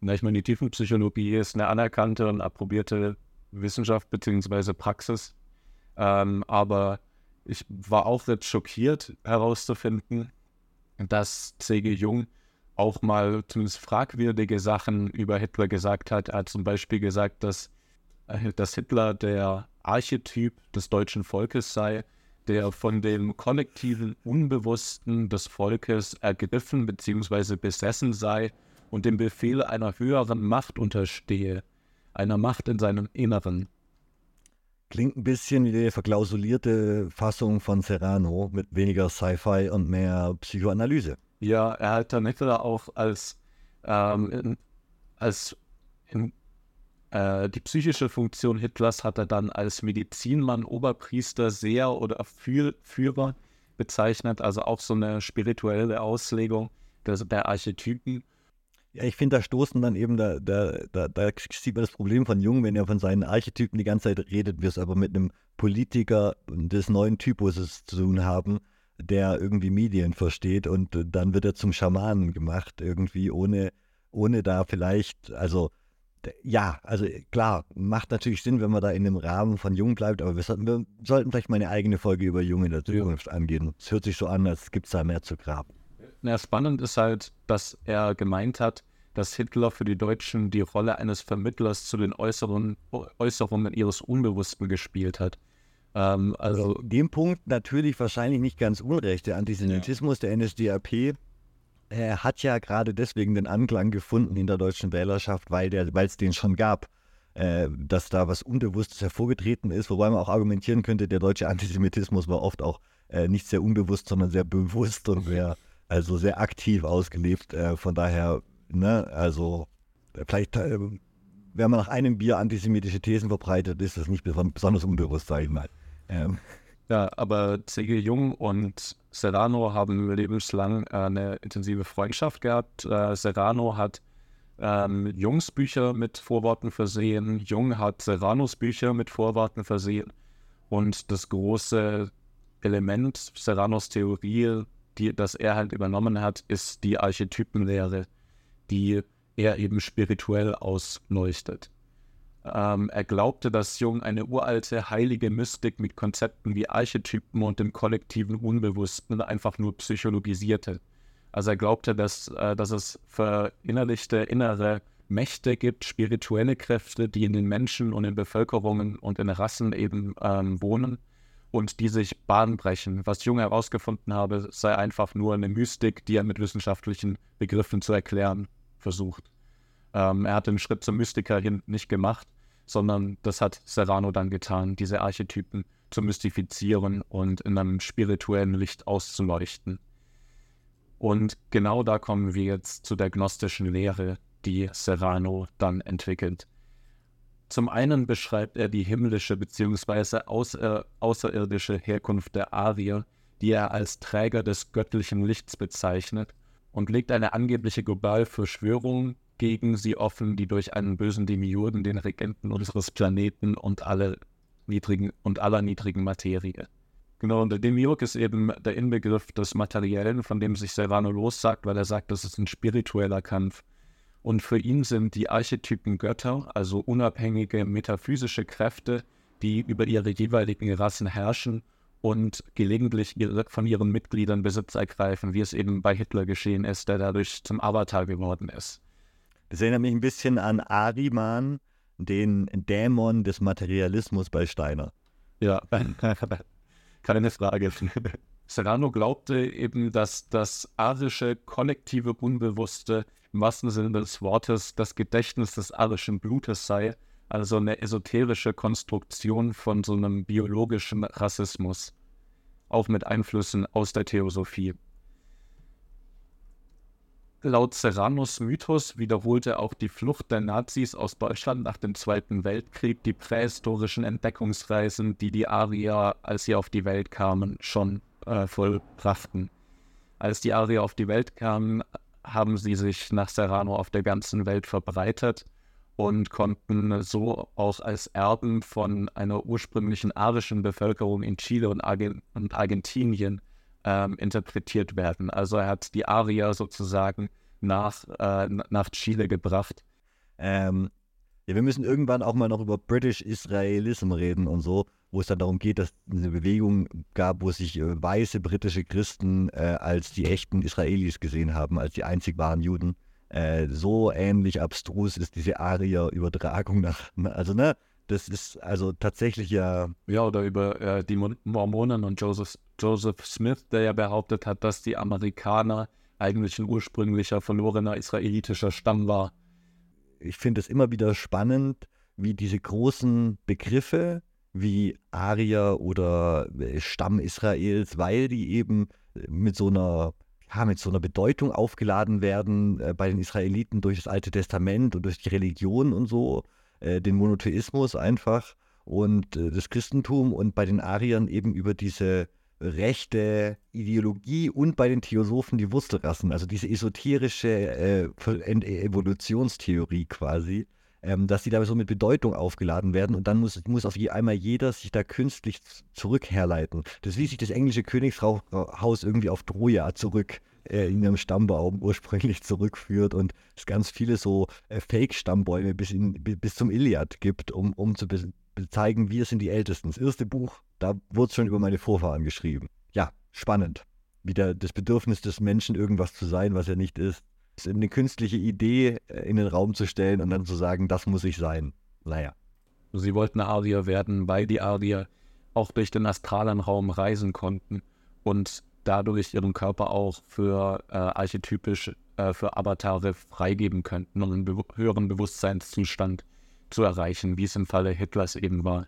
Na, ich meine, die Tiefenpsychologie ist eine anerkannte und approbierte Wissenschaft bzw. Praxis. Ähm, aber ich war auch jetzt schockiert herauszufinden, dass C.G. Jung auch mal zumindest fragwürdige Sachen über Hitler gesagt hat. Er hat zum Beispiel gesagt, dass, äh, dass Hitler der Archetyp des deutschen Volkes sei, der von dem kollektiven Unbewussten des Volkes ergriffen bzw. besessen sei und dem Befehl einer höheren Macht unterstehe, einer Macht in seinem Inneren. Klingt ein bisschen wie die verklausulierte Fassung von Serrano mit weniger Sci-Fi und mehr Psychoanalyse. Ja, er hat dann Hitler auch als, ähm, in, als in, die psychische Funktion Hitlers hat er dann als Medizinmann, Oberpriester, Seher oder Führ Führer bezeichnet, also auch so eine spirituelle Auslegung der, der Archetypen. Ja, ich finde, da stoßen dann eben, da, da, da, da sieht man das Problem von Jung, wenn er von seinen Archetypen die ganze Zeit redet, wir es aber mit einem Politiker des neuen Typuses zu tun haben, der irgendwie Medien versteht und dann wird er zum Schamanen gemacht, irgendwie ohne, ohne da vielleicht, also ja, also klar, macht natürlich Sinn, wenn man da in dem Rahmen von Jung bleibt, aber wir sollten, wir sollten vielleicht mal eine eigene Folge über Jung in der Zukunft ja. angehen. Es hört sich so an, als gibt es da mehr zu graben. Na, spannend ist halt, dass er gemeint hat, dass Hitler für die Deutschen die Rolle eines Vermittlers zu den Äußeren, Äußerungen ihres Unbewussten gespielt hat. Ähm, also in dem Punkt natürlich wahrscheinlich nicht ganz unrecht. Der Antisemitismus ja. der NSDAP äh, hat ja gerade deswegen den Anklang gefunden in der deutschen Wählerschaft, weil es den schon gab. Äh, dass da was Unbewusstes hervorgetreten ist, wobei man auch argumentieren könnte, der deutsche Antisemitismus war oft auch äh, nicht sehr unbewusst, sondern sehr bewusst und sehr, also sehr aktiv ausgelebt. Äh, von daher, ne, also vielleicht äh, wenn man nach einem Bier antisemitische Thesen verbreitet, ist das nicht besonders unbewusst, sage ich mal. Ähm. Ja, aber C.G. Jung und Serrano haben lebenslang äh, eine intensive Freundschaft gehabt. Äh, Serrano hat ähm, Jungs Bücher mit Vorworten versehen, Jung hat Serranos Bücher mit Vorworten versehen. Und das große Element Serranos Theorie, die, das er halt übernommen hat, ist die Archetypenlehre, die er eben spirituell ausleuchtet. Ähm, er glaubte, dass Jung eine uralte, heilige Mystik mit Konzepten wie Archetypen und dem kollektiven Unbewussten einfach nur psychologisierte. Also er glaubte, dass, äh, dass es verinnerlichte innere Mächte gibt, spirituelle Kräfte, die in den Menschen und in Bevölkerungen und in Rassen eben ähm, wohnen und die sich Bahn brechen. Was Jung herausgefunden habe, sei einfach nur eine Mystik, die er mit wissenschaftlichen Begriffen zu erklären versucht. Ähm, er hat den Schritt zum Mystiker hin nicht gemacht, sondern das hat Serrano dann getan, diese Archetypen zu mystifizieren und in einem spirituellen Licht auszuleuchten. Und genau da kommen wir jetzt zu der gnostischen Lehre, die Serrano dann entwickelt. Zum einen beschreibt er die himmlische bzw. Außer, außerirdische Herkunft der Arier, die er als Träger des göttlichen Lichts bezeichnet und legt eine angebliche Globalverschwörung gegen sie offen, die durch einen bösen Demiurgen, den Regenten unseres Planeten und alle niedrigen und aller niedrigen Materie. Genau, und der Demiurg ist eben der Inbegriff des Materiellen, von dem sich Serrano lossagt, weil er sagt, das ist ein spiritueller Kampf. Und für ihn sind die Archetypen Götter, also unabhängige metaphysische Kräfte, die über ihre jeweiligen Rassen herrschen und gelegentlich von ihren Mitgliedern Besitz ergreifen, wie es eben bei Hitler geschehen ist, der dadurch zum Avatar geworden ist. Das erinnert mich ein bisschen an Ariman, den Dämon des Materialismus bei Steiner. Ja, keine Frage. Serrano glaubte eben, dass das arische kollektive Unbewusste im wahrsten Sinne des Wortes das Gedächtnis des arischen Blutes sei also eine esoterische Konstruktion von so einem biologischen Rassismus. auch mit Einflüssen aus der Theosophie. Laut Serranos Mythos wiederholte auch die Flucht der Nazis aus Deutschland nach dem Zweiten Weltkrieg die prähistorischen Entdeckungsreisen, die die Arier, als sie auf die Welt kamen, schon äh, vollbrachten. Als die Arier auf die Welt kamen, haben sie sich nach Serrano auf der ganzen Welt verbreitet und konnten so auch als Erben von einer ursprünglichen arischen Bevölkerung in Chile und, Argen und Argentinien ähm, interpretiert werden. Also er hat die Arier sozusagen nach, äh, nach Chile gebracht. Ähm, ja, wir müssen irgendwann auch mal noch über British Israelism reden und so, wo es dann darum geht, dass es eine Bewegung gab, wo sich äh, weiße britische Christen äh, als die echten Israelis gesehen haben, als die einzig wahren Juden. Äh, so ähnlich abstrus ist diese Arier-Übertragung nach, also ne, das ist also tatsächlich ja. Ja, oder über äh, die Mormonen und Joseph, Joseph Smith, der ja behauptet hat, dass die Amerikaner eigentlich ein ursprünglicher verlorener israelitischer Stamm war. Ich finde es immer wieder spannend, wie diese großen Begriffe wie Arier oder äh, Stamm Israels, weil die eben mit so einer ja, mit so einer Bedeutung aufgeladen werden äh, bei den Israeliten durch das Alte Testament und durch die Religion und so, äh, den Monotheismus einfach und äh, das Christentum und bei den Ariern eben über diese rechte Ideologie und bei den Theosophen die Wurzelrassen, also diese esoterische äh, Evolutionstheorie quasi, ähm, dass die da so mit Bedeutung aufgeladen werden und dann muss, muss auf einmal jeder sich da künstlich zurückherleiten. Das wie sich das englische Königshaus irgendwie auf Troja zurück äh, in ihrem Stammbaum ursprünglich zurückführt und es ganz viele so äh, Fake-Stammbäume bis, bis zum Iliad gibt, um, um zu be zeigen, wir sind die Ältesten. Das erste Buch, da wurde schon über meine Vorfahren geschrieben. Ja, spannend. Wieder das Bedürfnis des Menschen, irgendwas zu sein, was er nicht ist eine künstliche Idee äh, in den Raum zu stellen und dann zu sagen, das muss ich sein. Naja. Sie wollten Arier werden, weil die Arier auch durch den astralen Raum reisen konnten und dadurch ihren Körper auch für äh, archetypisch äh, für Avatare freigeben könnten, um einen be höheren Bewusstseinszustand zu erreichen, wie es im Falle Hitlers eben war.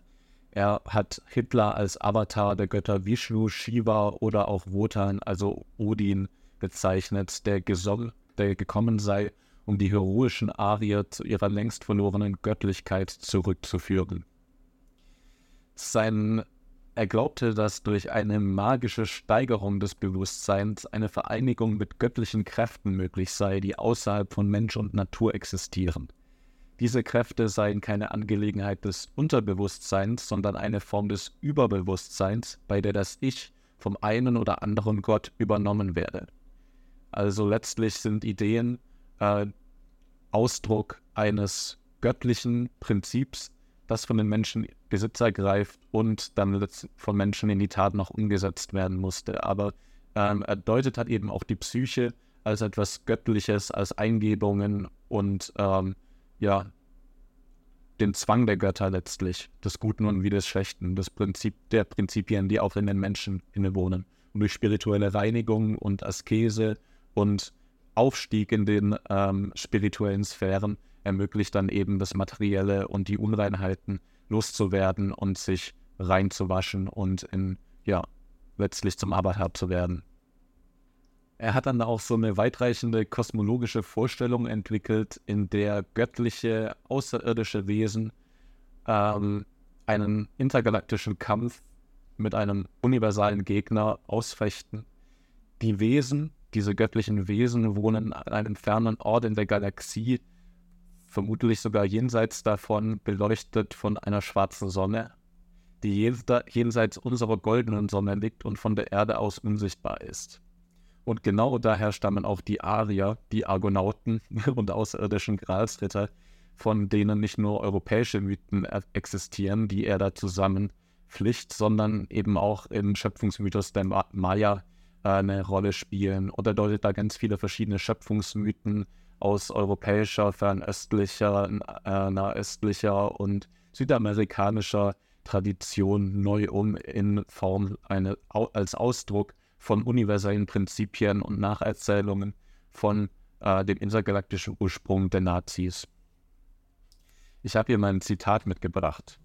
Er hat Hitler als Avatar der Götter Vishnu, Shiva oder auch Wotan, also Odin, bezeichnet, der der gekommen sei, um die heroischen Arier zu ihrer längst verlorenen Göttlichkeit zurückzuführen. Sein, er glaubte, dass durch eine magische Steigerung des Bewusstseins eine Vereinigung mit göttlichen Kräften möglich sei, die außerhalb von Mensch und Natur existieren. Diese Kräfte seien keine Angelegenheit des Unterbewusstseins, sondern eine Form des Überbewusstseins, bei der das Ich vom einen oder anderen Gott übernommen werde. Also letztlich sind Ideen äh, Ausdruck eines göttlichen Prinzips, das von den Menschen Besitz ergreift und dann von Menschen in die Tat noch umgesetzt werden musste. Aber ähm, er deutet hat eben auch die Psyche als etwas Göttliches, als Eingebungen und ähm, ja, den Zwang der Götter letztlich, des Guten und wie des Schlechten, das Prinzip der Prinzipien, die auch in den Menschen innewohnen. Und durch spirituelle Reinigung und Askese und Aufstieg in den ähm, spirituellen Sphären ermöglicht dann eben das Materielle und die Unreinheiten loszuwerden und sich reinzuwaschen und in, ja, letztlich zum Avatar zu werden. Er hat dann auch so eine weitreichende kosmologische Vorstellung entwickelt, in der göttliche, außerirdische Wesen ähm, einen intergalaktischen Kampf mit einem universalen Gegner ausfechten. Die Wesen, diese göttlichen Wesen wohnen an einem fernen Ort in der Galaxie, vermutlich sogar jenseits davon, beleuchtet von einer schwarzen Sonne, die jenseits unserer goldenen Sonne liegt und von der Erde aus unsichtbar ist. Und genau daher stammen auch die Arier, die Argonauten und außerirdischen Gralsritter, von denen nicht nur europäische Mythen existieren, die er da zusammenpflicht, sondern eben auch im Schöpfungsmythos der Maya äh, eine Rolle spielen oder deutet da ganz viele verschiedene Schöpfungsmythen aus europäischer, fernöstlicher, äh, nahöstlicher und südamerikanischer Tradition neu um in Form eine, als Ausdruck von universellen Prinzipien und Nacherzählungen von äh, dem intergalaktischen Ursprung der Nazis. Ich habe hier mal ein Zitat mitgebracht.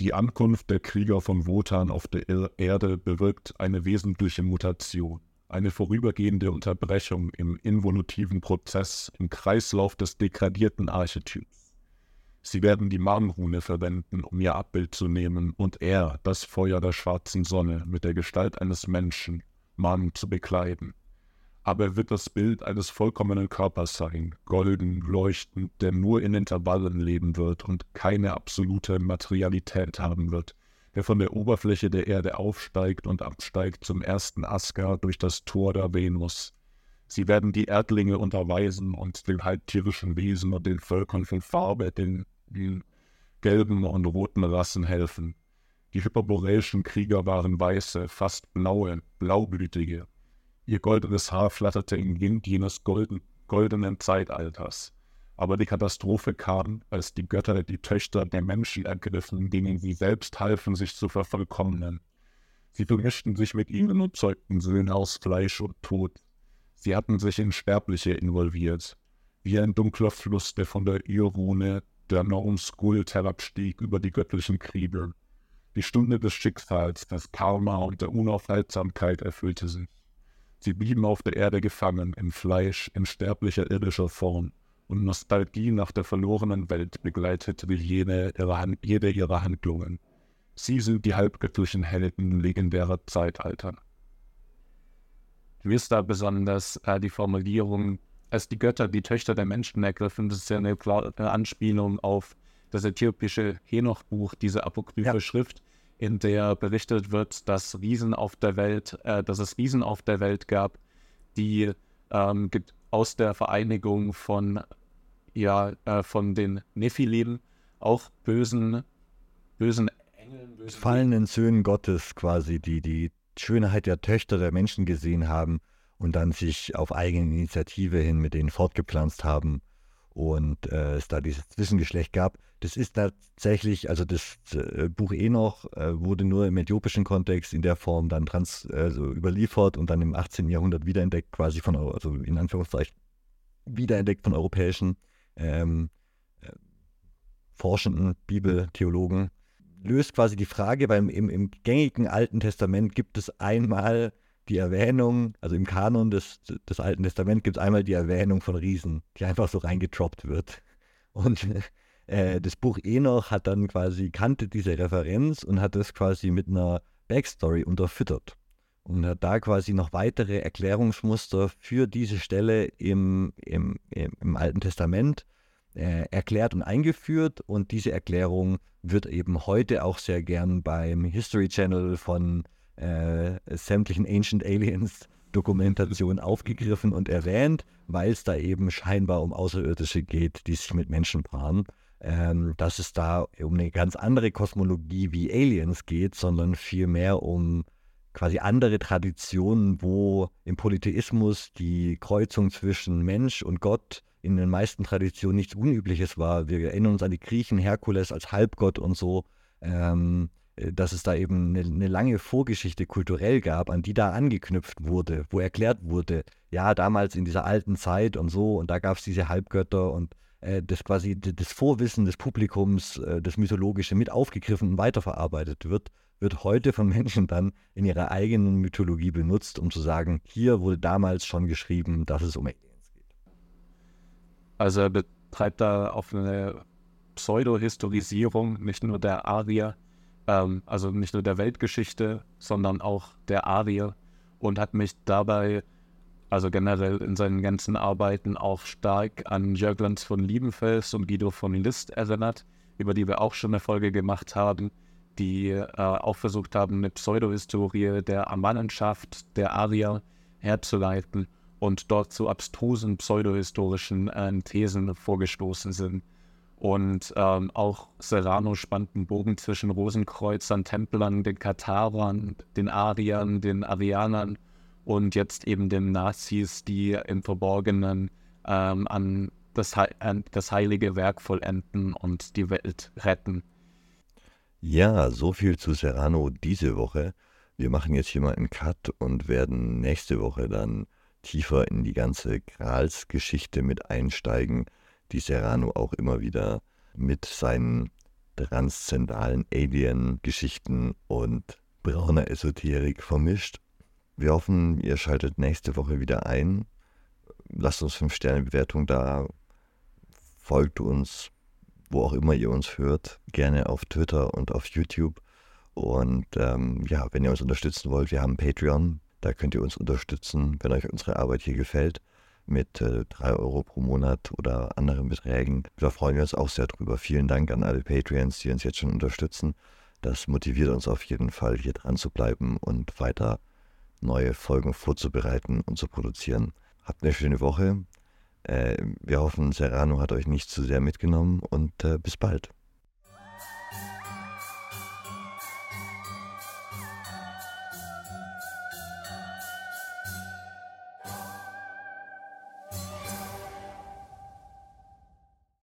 Die Ankunft der Krieger von Wotan auf der Erde bewirkt eine wesentliche Mutation, eine vorübergehende Unterbrechung im involutiven Prozess, im Kreislauf des degradierten Archetyps. Sie werden die Marmrune verwenden, um ihr Abbild zu nehmen und er, das Feuer der schwarzen Sonne, mit der Gestalt eines Menschen, Mann zu bekleiden aber er wird das Bild eines vollkommenen Körpers sein, golden, leuchtend, der nur in Intervallen leben wird und keine absolute Materialität haben wird, der von der Oberfläche der Erde aufsteigt und absteigt zum ersten Asgard durch das Tor der Venus. Sie werden die Erdlinge unterweisen und den halbtierischen Wesen und den Völkern von Farbe, den, den gelben und roten Rassen helfen. Die hyperboreischen Krieger waren weiße, fast blaue, blaublütige, Ihr goldenes Haar flatterte im Wind jenes golden, goldenen Zeitalters. Aber die Katastrophe kam, als die Götter die Töchter der Menschen ergriffen, denen sie selbst halfen, sich zu vervollkommnen. Sie vermischten sich mit ihnen und zeugten Söhne aus Fleisch und Tod. Sie hatten sich in Sterbliche involviert, wie ein dunkler Fluss, der von der Irrune der Normskuld herabstieg über die göttlichen Kriege. Die Stunde des Schicksals, des Karma und der Unaufhaltsamkeit erfüllte sich. Sie blieben auf der Erde gefangen, im Fleisch, in sterblicher irdischer Form, und Nostalgie nach der verlorenen Welt begleitete jede ihrer, jede ihrer Handlungen. Sie sind die halbgöttlichen Helden legendärer Zeitalter. Mir ist da besonders äh, die Formulierung, als die Götter die Töchter der Menschen ergriffen, das ist ja eine klare Anspielung auf das äthiopische Henoch-Buch, diese apokryphe ja. Schrift, in der berichtet wird, dass Riesen auf der Welt, äh, dass es Riesen auf der Welt gab, die ähm, aus der Vereinigung von ja äh, von den Nephilim auch bösen bösen Engeln, bösen fallenden Söhnen Gottes quasi, die die Schönheit der Töchter der Menschen gesehen haben und dann sich auf eigene Initiative hin mit denen fortgepflanzt haben und äh, es da dieses Zwischengeschlecht gab. Das ist tatsächlich, also das äh, Buch Enoch äh, wurde nur im äthiopischen Kontext in der Form dann trans, also überliefert und dann im 18. Jahrhundert wiederentdeckt, quasi von, also in Anführungszeichen, wiederentdeckt von europäischen ähm, äh, forschenden Bibeltheologen. Löst quasi die Frage, weil im, im gängigen Alten Testament gibt es einmal die Erwähnung, also im Kanon des, des Alten Testaments gibt es einmal die Erwähnung von Riesen, die einfach so reingetroppt wird. Und äh, das Buch Enoch hat dann quasi, kannte diese Referenz und hat das quasi mit einer Backstory unterfüttert. Und hat da quasi noch weitere Erklärungsmuster für diese Stelle im, im, im, im Alten Testament äh, erklärt und eingeführt. Und diese Erklärung wird eben heute auch sehr gern beim History Channel von äh, sämtlichen Ancient Aliens Dokumentationen aufgegriffen und erwähnt, weil es da eben scheinbar um Außerirdische geht, die sich mit Menschen paaren. Ähm, dass es da um eine ganz andere Kosmologie wie Aliens geht, sondern vielmehr um quasi andere Traditionen, wo im Polytheismus die Kreuzung zwischen Mensch und Gott in den meisten Traditionen nichts Unübliches war. Wir erinnern uns an die Griechen, Herkules als Halbgott und so. Ähm, äh, dass es da eben eine, eine, lange Vorgeschichte kulturell gab, an die da angeknüpft wurde, wo erklärt wurde, ja, damals in dieser alten Zeit und so, und da gab es diese Halbgötter und äh, das quasi das Vorwissen des Publikums, äh, das Mythologische mit aufgegriffen und weiterverarbeitet wird, wird heute von Menschen dann in ihrer eigenen Mythologie benutzt, um zu sagen, hier wurde damals schon geschrieben, dass es um Aliens geht. Also er betreibt da auf eine Pseudo-Historisierung nicht nur der Arier, ähm, also nicht nur der Weltgeschichte, sondern auch der Arier und hat mich dabei, also generell in seinen ganzen Arbeiten auch stark an Jörglanz von Liebenfels und Guido von List erinnert, über die wir auch schon eine Folge gemacht haben, die äh, auch versucht haben, eine Pseudohistorie der Amannenschaft, der Arier herzuleiten und dort zu abstrusen pseudohistorischen äh, Thesen vorgestoßen sind. Und ähm, auch Serrano spannt einen Bogen zwischen Rosenkreuzern, Templern, den Katharern, den Ariern, den Arianern und jetzt eben den Nazis, die im Verborgenen ähm, an das, an das heilige Werk vollenden und die Welt retten. Ja, so viel zu Serrano diese Woche. Wir machen jetzt hier mal einen Cut und werden nächste Woche dann tiefer in die ganze Grals-Geschichte mit einsteigen die Serrano auch immer wieder mit seinen transzendalen Alien-Geschichten und brauner Esoterik vermischt. Wir hoffen, ihr schaltet nächste Woche wieder ein. Lasst uns 5-Sterne-Bewertung da. Folgt uns, wo auch immer ihr uns hört. Gerne auf Twitter und auf YouTube. Und ähm, ja, wenn ihr uns unterstützen wollt, wir haben Patreon. Da könnt ihr uns unterstützen, wenn euch unsere Arbeit hier gefällt, mit äh, 3 Euro pro Monat oder anderen Beträgen. Da freuen wir uns auch sehr drüber. Vielen Dank an alle Patreons, die uns jetzt schon unterstützen. Das motiviert uns auf jeden Fall, hier dran zu bleiben und weiter neue Folgen vorzubereiten und zu produzieren. Habt eine schöne Woche. Äh, wir hoffen, Serrano hat euch nicht zu sehr mitgenommen und äh, bis bald.